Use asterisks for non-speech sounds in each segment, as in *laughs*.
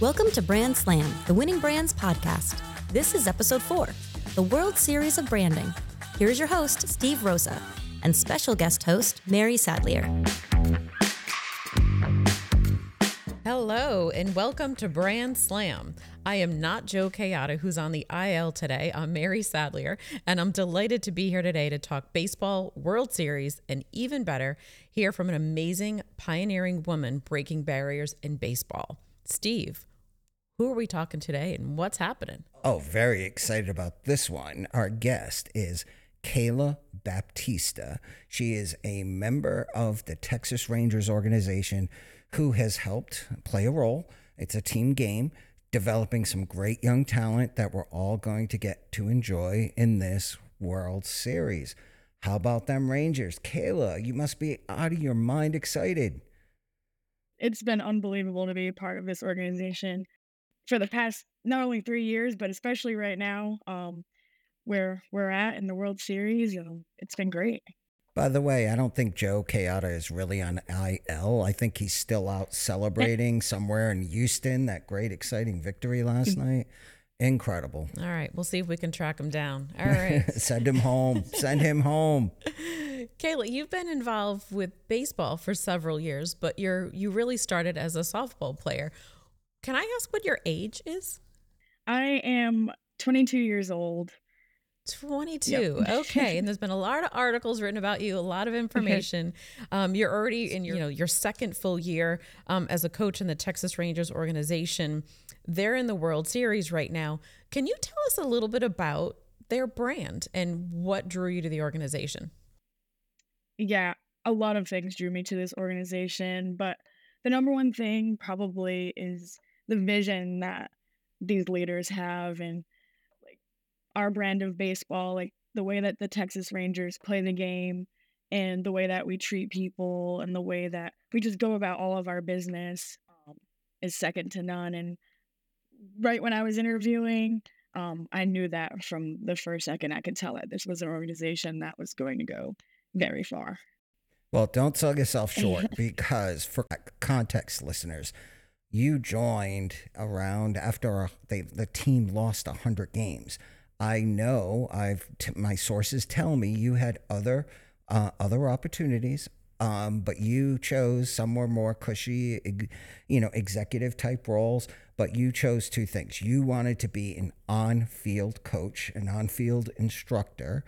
Welcome to Brand Slam, the Winning Brands podcast. This is episode four, the World Series of Branding. Here's your host, Steve Rosa, and special guest host, Mary Sadlier. Hello, and welcome to Brand Slam. I am not Joe Kayada, who's on the IL today. I'm Mary Sadlier, and I'm delighted to be here today to talk baseball, World Series, and even better, hear from an amazing, pioneering woman breaking barriers in baseball. Steve, who are we talking today and what's happening? Oh, very excited about this one. Our guest is Kayla Baptista. She is a member of the Texas Rangers organization who has helped play a role. It's a team game, developing some great young talent that we're all going to get to enjoy in this World Series. How about them Rangers? Kayla, you must be out of your mind excited. It's been unbelievable to be a part of this organization for the past not only three years, but especially right now, um, where we're at in the World Series. Um, it's been great. By the way, I don't think Joe Kayada is really on IL. I think he's still out celebrating *laughs* somewhere in Houston. That great, exciting victory last Mm. night. Incredible. All right, we'll see if we can track him down. All right. *laughs* Send him home. Send him home. *laughs* Kayla, you've been involved with baseball for several years, but you're you really started as a softball player. Can I ask what your age is? I am 22 years old. 22. *laughs* Okay. and there's been a lot of articles written about you, a lot of information. Um, you're already in your, you know, your second full year um, as a coach in the Texas Rangers organization. They're in the World Series right now. Can you tell us a little bit about their brand and what drew you to the organization? Yeah, a lot of things drew me to this organization, but the number one thing probably is the vision that these leaders have and like our brand of baseball, like the way that the Texas Rangers play the game and the way that we treat people and the way that we just go about all of our business um, is second to none. And right when I was interviewing, um, I knew that from the first second. I could tell that this was an organization that was going to go very far. Well, don't sell yourself short *laughs* because, for context listeners, you joined around after they, the team lost 100 games. I know I've t- my sources tell me you had other uh, other opportunities, um, but you chose somewhere more cushy, you know, executive type roles. But you chose two things. You wanted to be an on-field coach, an on-field instructor,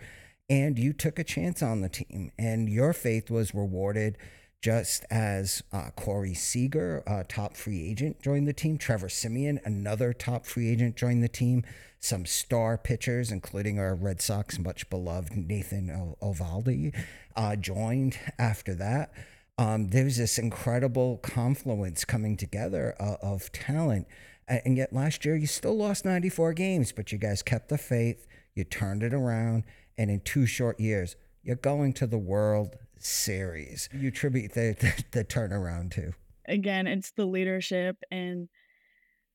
and you took a chance on the team, and your faith was rewarded. Just as uh, Corey Seager, a top free agent, joined the team, Trevor Semien, another top free agent, joined the team. Some star pitchers, including our Red Sox much beloved Nathan Eovaldi, uh, joined after that. Um, there's this incredible confluence coming together uh, of talent. And yet last year, you still lost 94 games, but you guys kept the faith. You turned it around. And in two short years, you're going to the World Series. You attribute the, the, the turnaround to. again it's the leadership and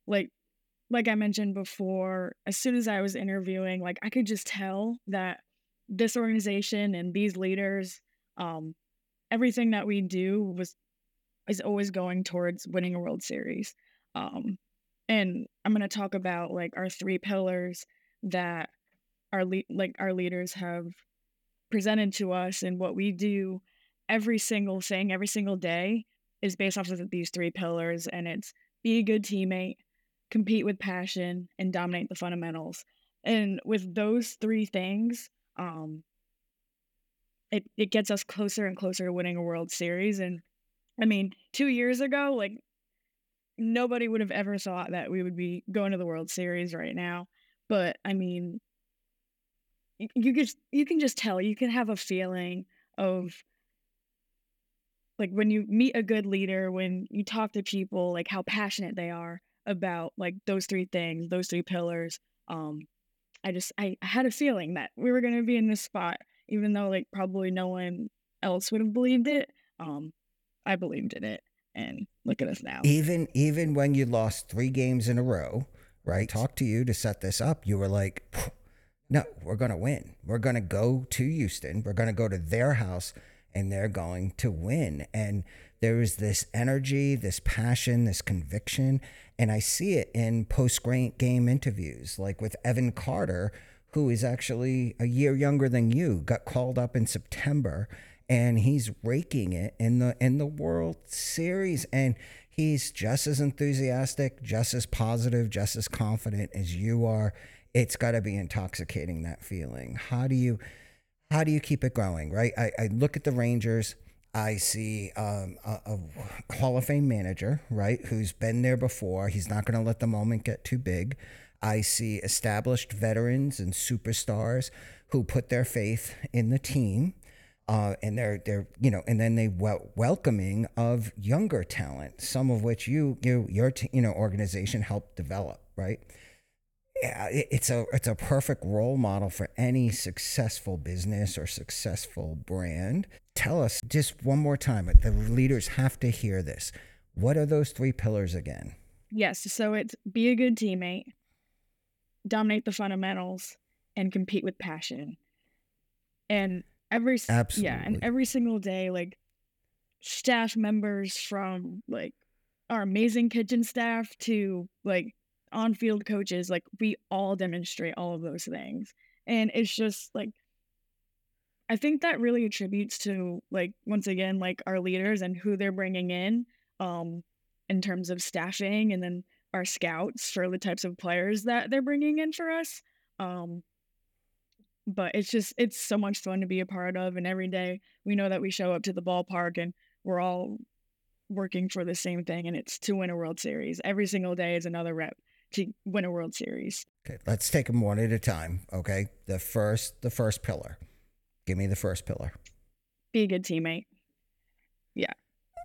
like like i mentioned before as soon as i was interviewing like i could just tell that this organization and these leaders um everything that we do was is always going towards winning a world series um and i'm going to talk about like our three pillars that our le- like our leaders have presented to us and what we do every single thing every single day is based off of these three pillars and it's be a good teammate compete with passion and dominate the fundamentals. And with those three things um it, it gets us closer and closer to winning a world series. And i mean two years ago like nobody would have ever thought that we would be going to the world series right now. But i mean you just you can just tell you can have a feeling of like when you meet a good leader when you talk to people like how passionate they are about like those three things those three pillars um i just i, had a feeling that we were going to be in this spot even though like probably no one else would have believed it um i believed in it and look at us now Even even when you lost three games in a row, right? Talk to you to set this up. You were like, "Phew, no, we're gonna win. We're gonna go to Houston. We're gonna go to their house and they're going to win. And there is this energy, this passion, this conviction. And I see it in post game interviews, like with Evan Carter, who is actually a year younger than you, got called up in September and he's raking it in the in the World Series and he's just as enthusiastic, just as positive, just as confident as you are. It's got to be intoxicating that feeling. How do you how do you keep it going, right? I, I look at the Rangers. I see um, a, a, Hall of Fame manager, right, who's been there before. He's not going to let the moment get too big. I see established veterans and superstars who put their faith in the team. Uh, and they're they're you know, and then they wel- welcoming of younger talent, some of which you you your t- you know organization helped develop, right? Yeah, it's a it's a perfect role model for any successful business or successful brand. Tell us just one more time. The leaders have to hear this. What are those three pillars again? Yes, so it's be a good teammate, dominate the fundamentals, and compete with passion. And every Absolutely. yeah, and every single day, like staff members from like our amazing kitchen staff to like on-field coaches, like we all demonstrate all of those things. And it's just like I think that really attributes to like once again like our leaders and who they're bringing in um in terms of staffing and then our scouts for the types of players that they're bringing in for us. Um, but it's just it's so much fun to be a part of, and every day we know that we show up to the ballpark and we're all working for the same thing, and it's to win a World Series. Every single day is another rep to win a World Series. Okay, let's take them one at a time. Okay, the first the first pillar. Give me the first pillar. Be a good teammate. Yeah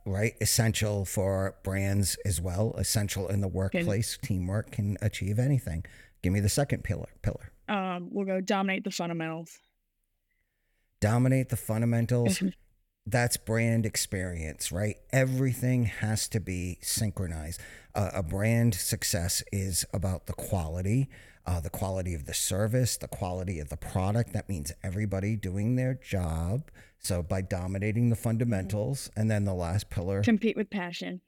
right? Essential for brands as well. Essential in the workplace. Can, Teamwork can achieve anything. Give me the second pillar. Pillar. Um, we'll go dominate the fundamentals. Dominate the fundamentals. *laughs* That's brand experience, right? Everything has to be synchronized. Uh, a brand success is about the quality, uh, the quality of the service, the quality of the product. That means everybody doing their job so by dominating the fundamentals, and then the last pillar, compete with passion.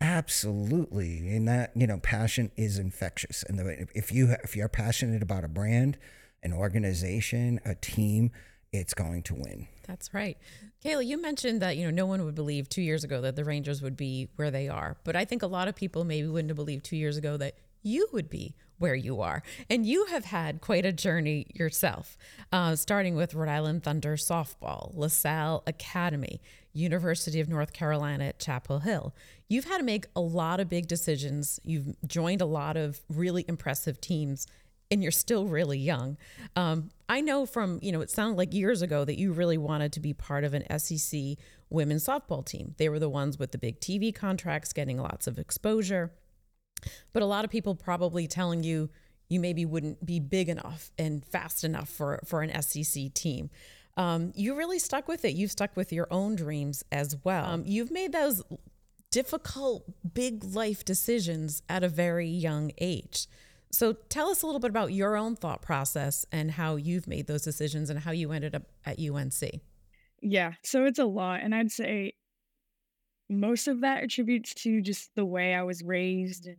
Absolutely, and that you know, passion is infectious. And the, if you if you're passionate about a brand, an organization, a team, it's going to win. That's right. Kayla, you mentioned that, you know, no one would believe two years ago that the Rangers would be where they are. But I think a lot of people maybe wouldn't have believed two years ago that you would be where you are. And you have had quite a journey yourself, uh, starting with Rhode Island Thunder softball, LaSalle Academy, University of North Carolina at Chapel Hill. You've had to make a lot of big decisions. You've joined a lot of really impressive teams. And you're still really young. Um, I know from, you know, it sounded like years ago that you really wanted to be part of an SEC women's softball team. They were the ones with the big TV contracts, getting lots of exposure. But a lot of people probably telling you you maybe wouldn't be big enough and fast enough for, for an SEC team. Um, you really stuck with it. You've stuck with your own dreams as well. Um, you've made those difficult, big life decisions at a very young age. So tell us a little bit about your own thought process and how you've made those decisions and how you ended up at UNC. Yeah, so it's a lot. And I'd say most of that attributes to just the way I was raised and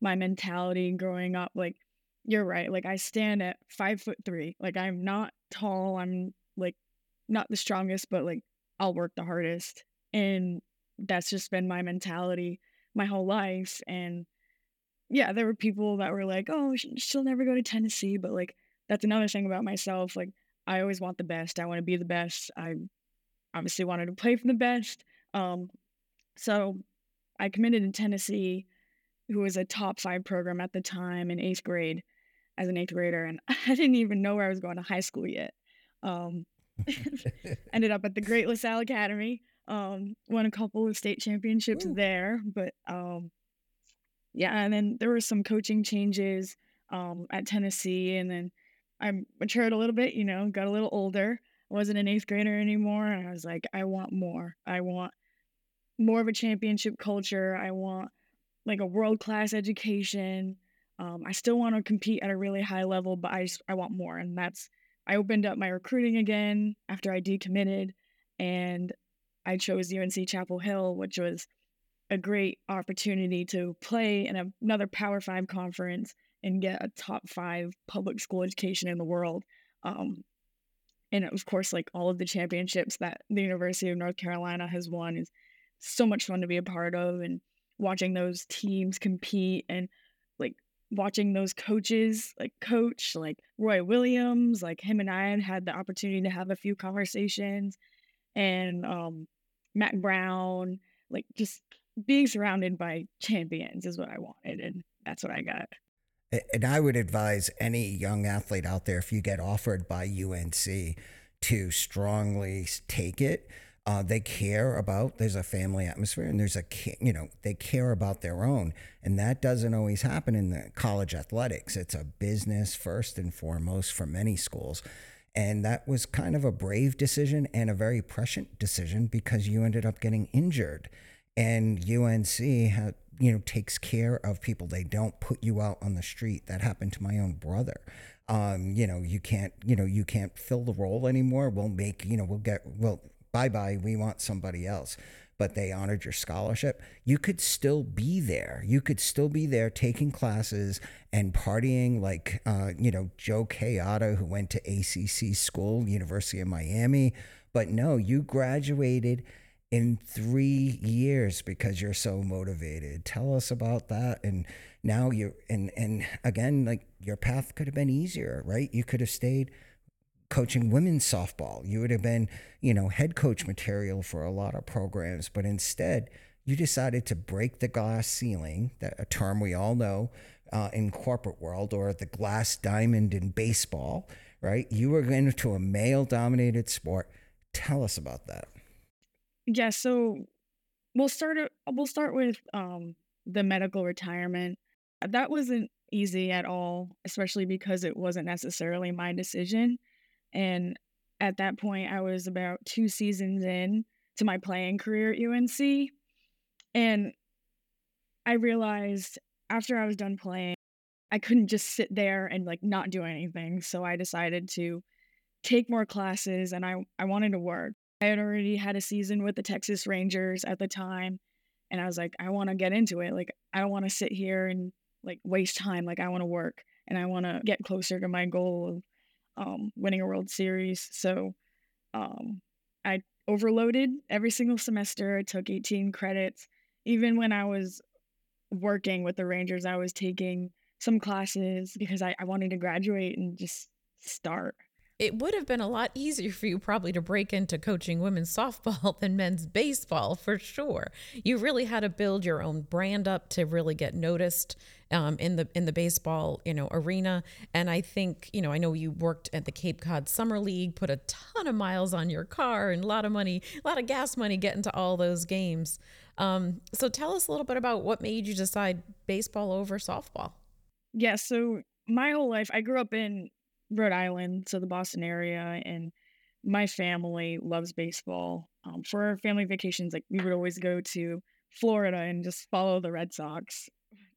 my mentality growing up. Like, you're right. Like, I stand at five foot three. Like, I'm not tall. I'm like not the strongest, but like I'll work the hardest. And that's just been my mentality my whole life. And yeah, there were people that were like, oh, she'll never go to Tennessee. But like, that's another thing about myself. Like, I always want the best. I want to be the best. I obviously wanted to play for the best. Um, so I committed to Tennessee, who was a top five program at the time in eighth grade as an eighth grader. And *laughs* I didn't even know where I was going to high school yet. Um, *laughs* ended up at the Great LaSalle Academy. Um, won a couple of state championships Ooh. there, but um, yeah, and then there were some coaching changes um, at Tennessee, and then I matured a little bit, you know, got a little older. I wasn't an eighth grader anymore, and I was like, I want more. I want more of a championship culture. I want like a world class education. Um, I still want to compete at a really high level, but I just, I want more, and that's I opened up my recruiting again after I decommitted. and I chose UNC Chapel Hill, which was a great opportunity to play in another Power Five conference and get a top five public school education in the world. Um, and of course, like all of the championships that the University of North Carolina has won is so much fun to be a part of, and watching those teams compete and like watching those coaches like coach like Roy Williams, like him and I had the opportunity to have a few conversations, and um, Mack Brown, like just being surrounded by champions is what I wanted, and that's what I got. And I would advise any young athlete out there if you get offered by UNC to strongly take it. Uh, they care about there's a family atmosphere and there's a you know they care about their own and that doesn't always happen in the college athletics it's a business first and foremost for many schools and that was kind of a brave decision and a very prescient decision because you ended up getting injured and UNC you know takes care of people. They don't put you out on the street. That happened to my own brother. Um, you know, you can't, you know, you can't fill the role anymore. We'll make, you know, we'll get, well, bye bye. We want somebody else. But they honored your scholarship. You could still be there. You could still be there taking classes and partying like, uh, you know, Joe Kayada, who went to ACC school, University of Miami. But no, you graduated in three years because you're so motivated. Tell us about that. And now you're, and, and again, like your path could have been easier, right? You could have stayed coaching women's softball. You would have been, you know, head coach material for a lot of programs, but instead, you decided to break the glass ceiling, that a term we all know uh, in corporate world, or the glass diamond in baseball, right? You were into a male-dominated sport. Tell us about that yeah, so we'll start we'll start with um the medical retirement. That wasn't easy at all, especially because it wasn't necessarily my decision. And at that point, I was about two seasons in to my playing career at UNC. And I realized after I was done playing, I couldn't just sit there and like not do anything. So I decided to take more classes and I, I wanted to work. I had already had a season with the Texas Rangers at the time. And I was like, I want to get into it. Like, I don't want to sit here and like waste time. Like, I want to work and I want to get closer to my goal of um, winning a World Series. So um, I overloaded every single semester. I took 18 credits. Even when I was working with the Rangers, I was taking some classes because I, I wanted to graduate and just start it would have been a lot easier for you probably to break into coaching women's *laughs* softball than men's baseball for sure. You really had to build your own brand up to really get noticed um, in the in the baseball you know arena. And I think you know I know you worked at the Cape Cod Summer League, put a ton of miles on your car and a lot of money, a lot of gas money getting to all those games. Um, so tell us a little bit about what made you decide baseball over softball. Yeah, so my whole life I grew up in Rhode Island, so the Boston area, and my family loves baseball. Um, for our family vacations, like we would always go to Florida and just follow the Red Sox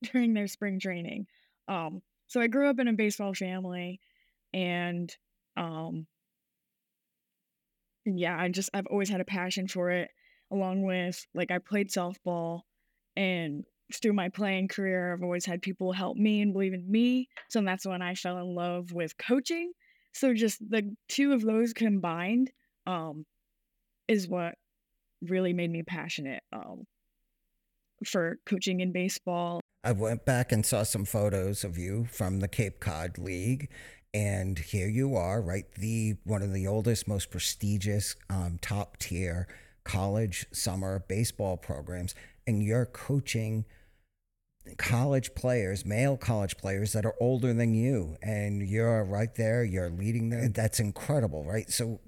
*laughs* during their spring training. Um, so I grew up in a baseball family, and um, yeah, I just I've always had a passion for it. Along with like I played softball, and through my playing career, I've always had people help me and believe in me. So that's when I fell in love with coaching. So just the two of those combined um, is what really made me passionate um, for coaching in baseball. I went back and saw some photos of you from the Cape Cod League. And here you are, right? The one of the oldest, most prestigious, um, top tier college summer baseball programs, and you're coaching college players, male college players that are older than you, and you're right there, you're leading them. That's incredible, right? So,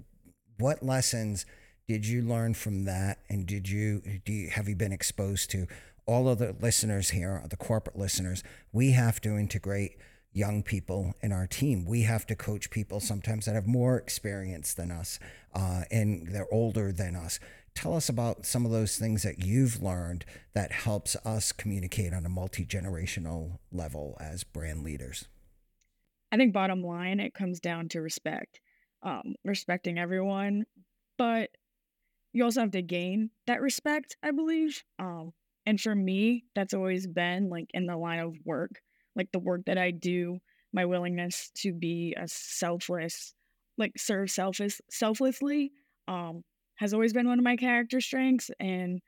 what lessons did you learn from that? And did you, do you, have you been exposed to all of the listeners here, the corporate listeners? We have to integrate young people in our team. We have to coach people sometimes that have more experience than us uh, and they're older than us tell us about some of those things that you've learned that helps us communicate on a multi-generational level as brand leaders i think bottom line it comes down to respect um, respecting everyone but you also have to gain that respect, I believe. Um, and for me, that's always been like in the line of work, like the work that I do, my willingness to be a selfless, like serve selfless selflessly, um, has always been one of my character strengths and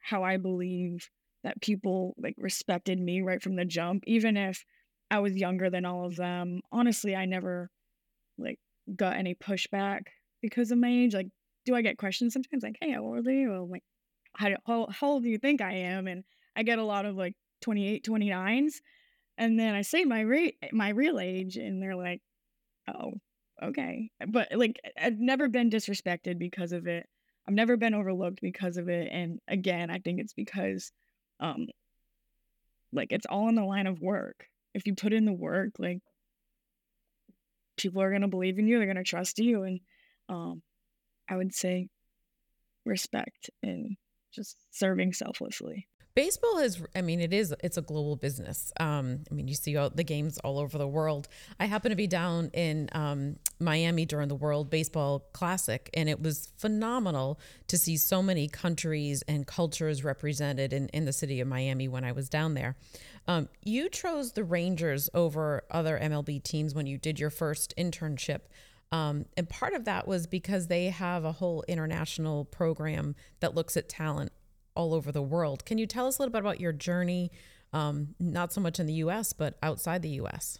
how I believe that people like respected me right from the jump, even if I was younger than all of them. Honestly, I never like got any pushback because of my age. Like, do I get questions sometimes like, "Hey, how old are you?" I'm like, how, how, old do you think I am? And I get a lot of like 28, 29s. And then I say my rate, my real age, and they're like, oh, okay. But like, I've never been disrespected because of it. I've never been overlooked because of it. And again, I think it's because, um, like it's all in the line of work. If you put in the work, like people are gonna believe in you, they're gonna trust you, and um, I would say respect and just serving selflessly. Baseball is, I mean, it is, it's a global business. Um, I mean, you see all the games all over the world. I happen to be down in um, Miami during the World Baseball Classic, and it was phenomenal to see so many countries and cultures represented in, in the city of Miami when I was down there. Um, you chose the Rangers over other MLB teams when you did your first internship. Um, and part of that was because they have a whole international program that looks at talent all over the world. Can you tell us a little bit about your journey, um, not so much in the US, but outside the US?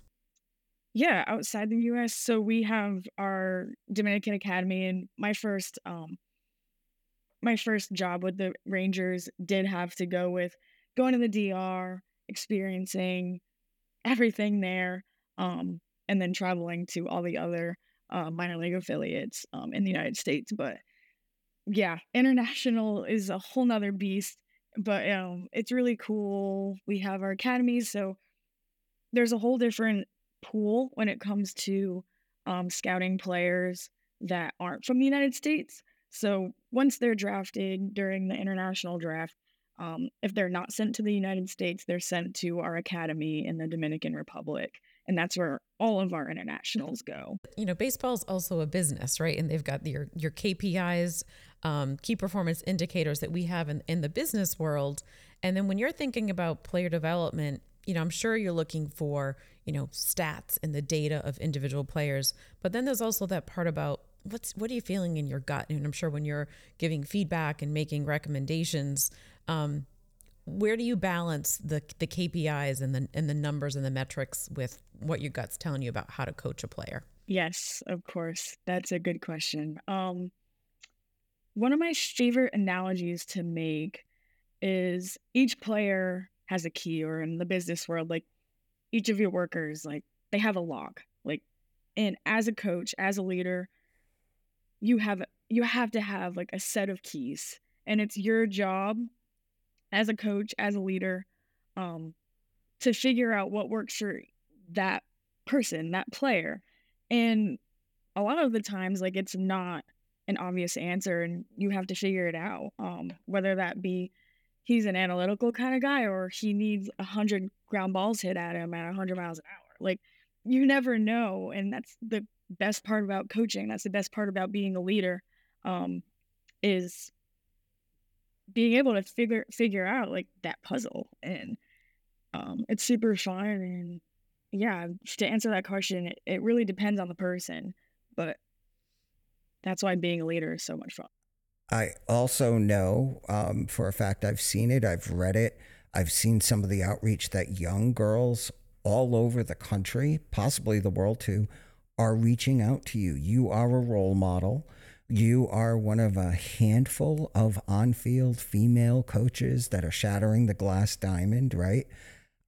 Yeah, outside the US. So we have our Dominican Academy, and my first, um, my first job with the Rangers did have to go with going to the DR, experiencing everything there, um, and then traveling to all the other uh, minor league affiliates um, in the United States. But yeah, international is a whole nother beast. But um, it's really cool. We have our academies, so there's a whole different pool when it comes to um, scouting players that aren't from the United States. So once they're drafted during the international draft, um, if they're not sent to the United States, they're sent to our academy in the Dominican Republic and that's where all of our internationals go. You know, baseball is also a business, right? And they've got your your KPIs, um, key performance indicators that we have in, in the business world. And then when you're thinking about player development, you know, I'm sure you're looking for, you know, stats and the data of individual players. But then there's also that part about what's what are you feeling in your gut? And I'm sure when you're giving feedback and making recommendations, um, where do you balance the the KPIs and the and the numbers and the metrics with what your gut's telling you about how to coach a player? Yes, of course. That's a good question. Um one of my favorite analogies to make is each player has a key or in the business world like each of your workers like they have a log. Like and as a coach, as a leader, you have you have to have like a set of keys and it's your job as a coach, as a leader, um, to figure out what works for that person, that player. And a lot of the times, like it's not an obvious answer, and you have to figure it out. Um, whether that be he's an analytical kind of guy, or he needs a hundred ground balls hit at him at hundred miles an hour. Like you never know, and that's the best part about coaching. That's the best part about being a leader. Um, is being able to figure figure out like that puzzle and um it's super fun and yeah to answer that question it, it really depends on the person but that's why being a leader is so much fun. I also know um, for a fact i've seen it i've read it i've seen some of the outreach that young girls all over the country possibly the world too are reaching out to you. You are a role model. You are one of a handful of on field female coaches that are shattering the glass diamond, right?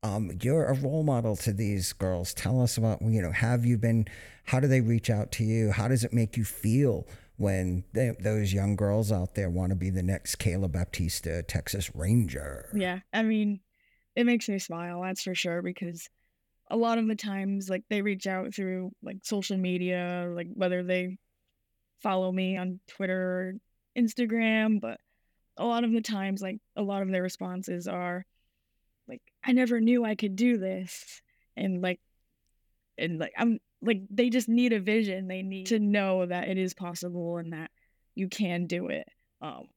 Um, you're a role model to these girls. Tell us about, you know, have you been, how do they reach out to you? How does it make you feel when they, those young girls out there want to be the next Kayla Baptista, Texas Ranger? Yeah. I mean, it makes me smile, that's for sure, because a lot of the times, like, they reach out through like social media, like whether they follow me on Twitter or Instagram, but a lot of the times, like a lot of their responses are like, I never knew I could do this. And like, and like, I'm like, they just need a vision. They need to know that it is possible and that you can do it. Um,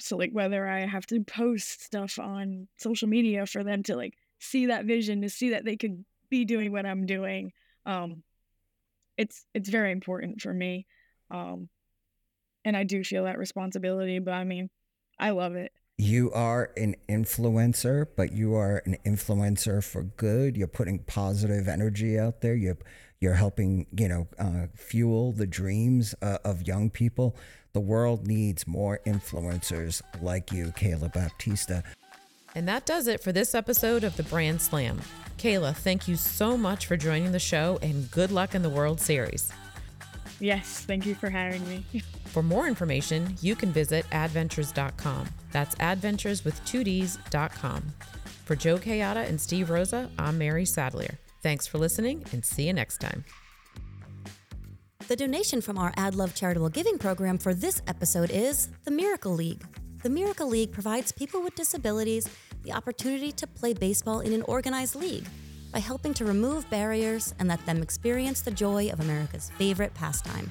so like whether I have to post stuff on social media for them to like see that vision, to see that they could be doing what I'm doing, um, it's it's very important for me. Um, and I do feel that responsibility, but I mean, I love it. You are an influencer, but you are an influencer for good. You're putting positive energy out there. You're you're helping, you know, uh, fuel the dreams uh, of young people. The world needs more influencers like you, Kayla Baptista. And that does it for this episode of the Brand Slam. Kayla, thank you so much for joining the show and good luck in the World Series. Yes, thank you for hiring me. *laughs* For more information, you can visit addventures.com. That's addventures with two D's.com. For Joe Kayada and Steve Rosa, I'm Mary Sadlier. Thanks for listening and see you next time. The donation from our Ad Love charitable giving program for this episode is the Miracle League. The Miracle League provides people with disabilities the opportunity to play baseball in an organized league by helping to remove barriers and let them experience the joy of America's favorite pastime.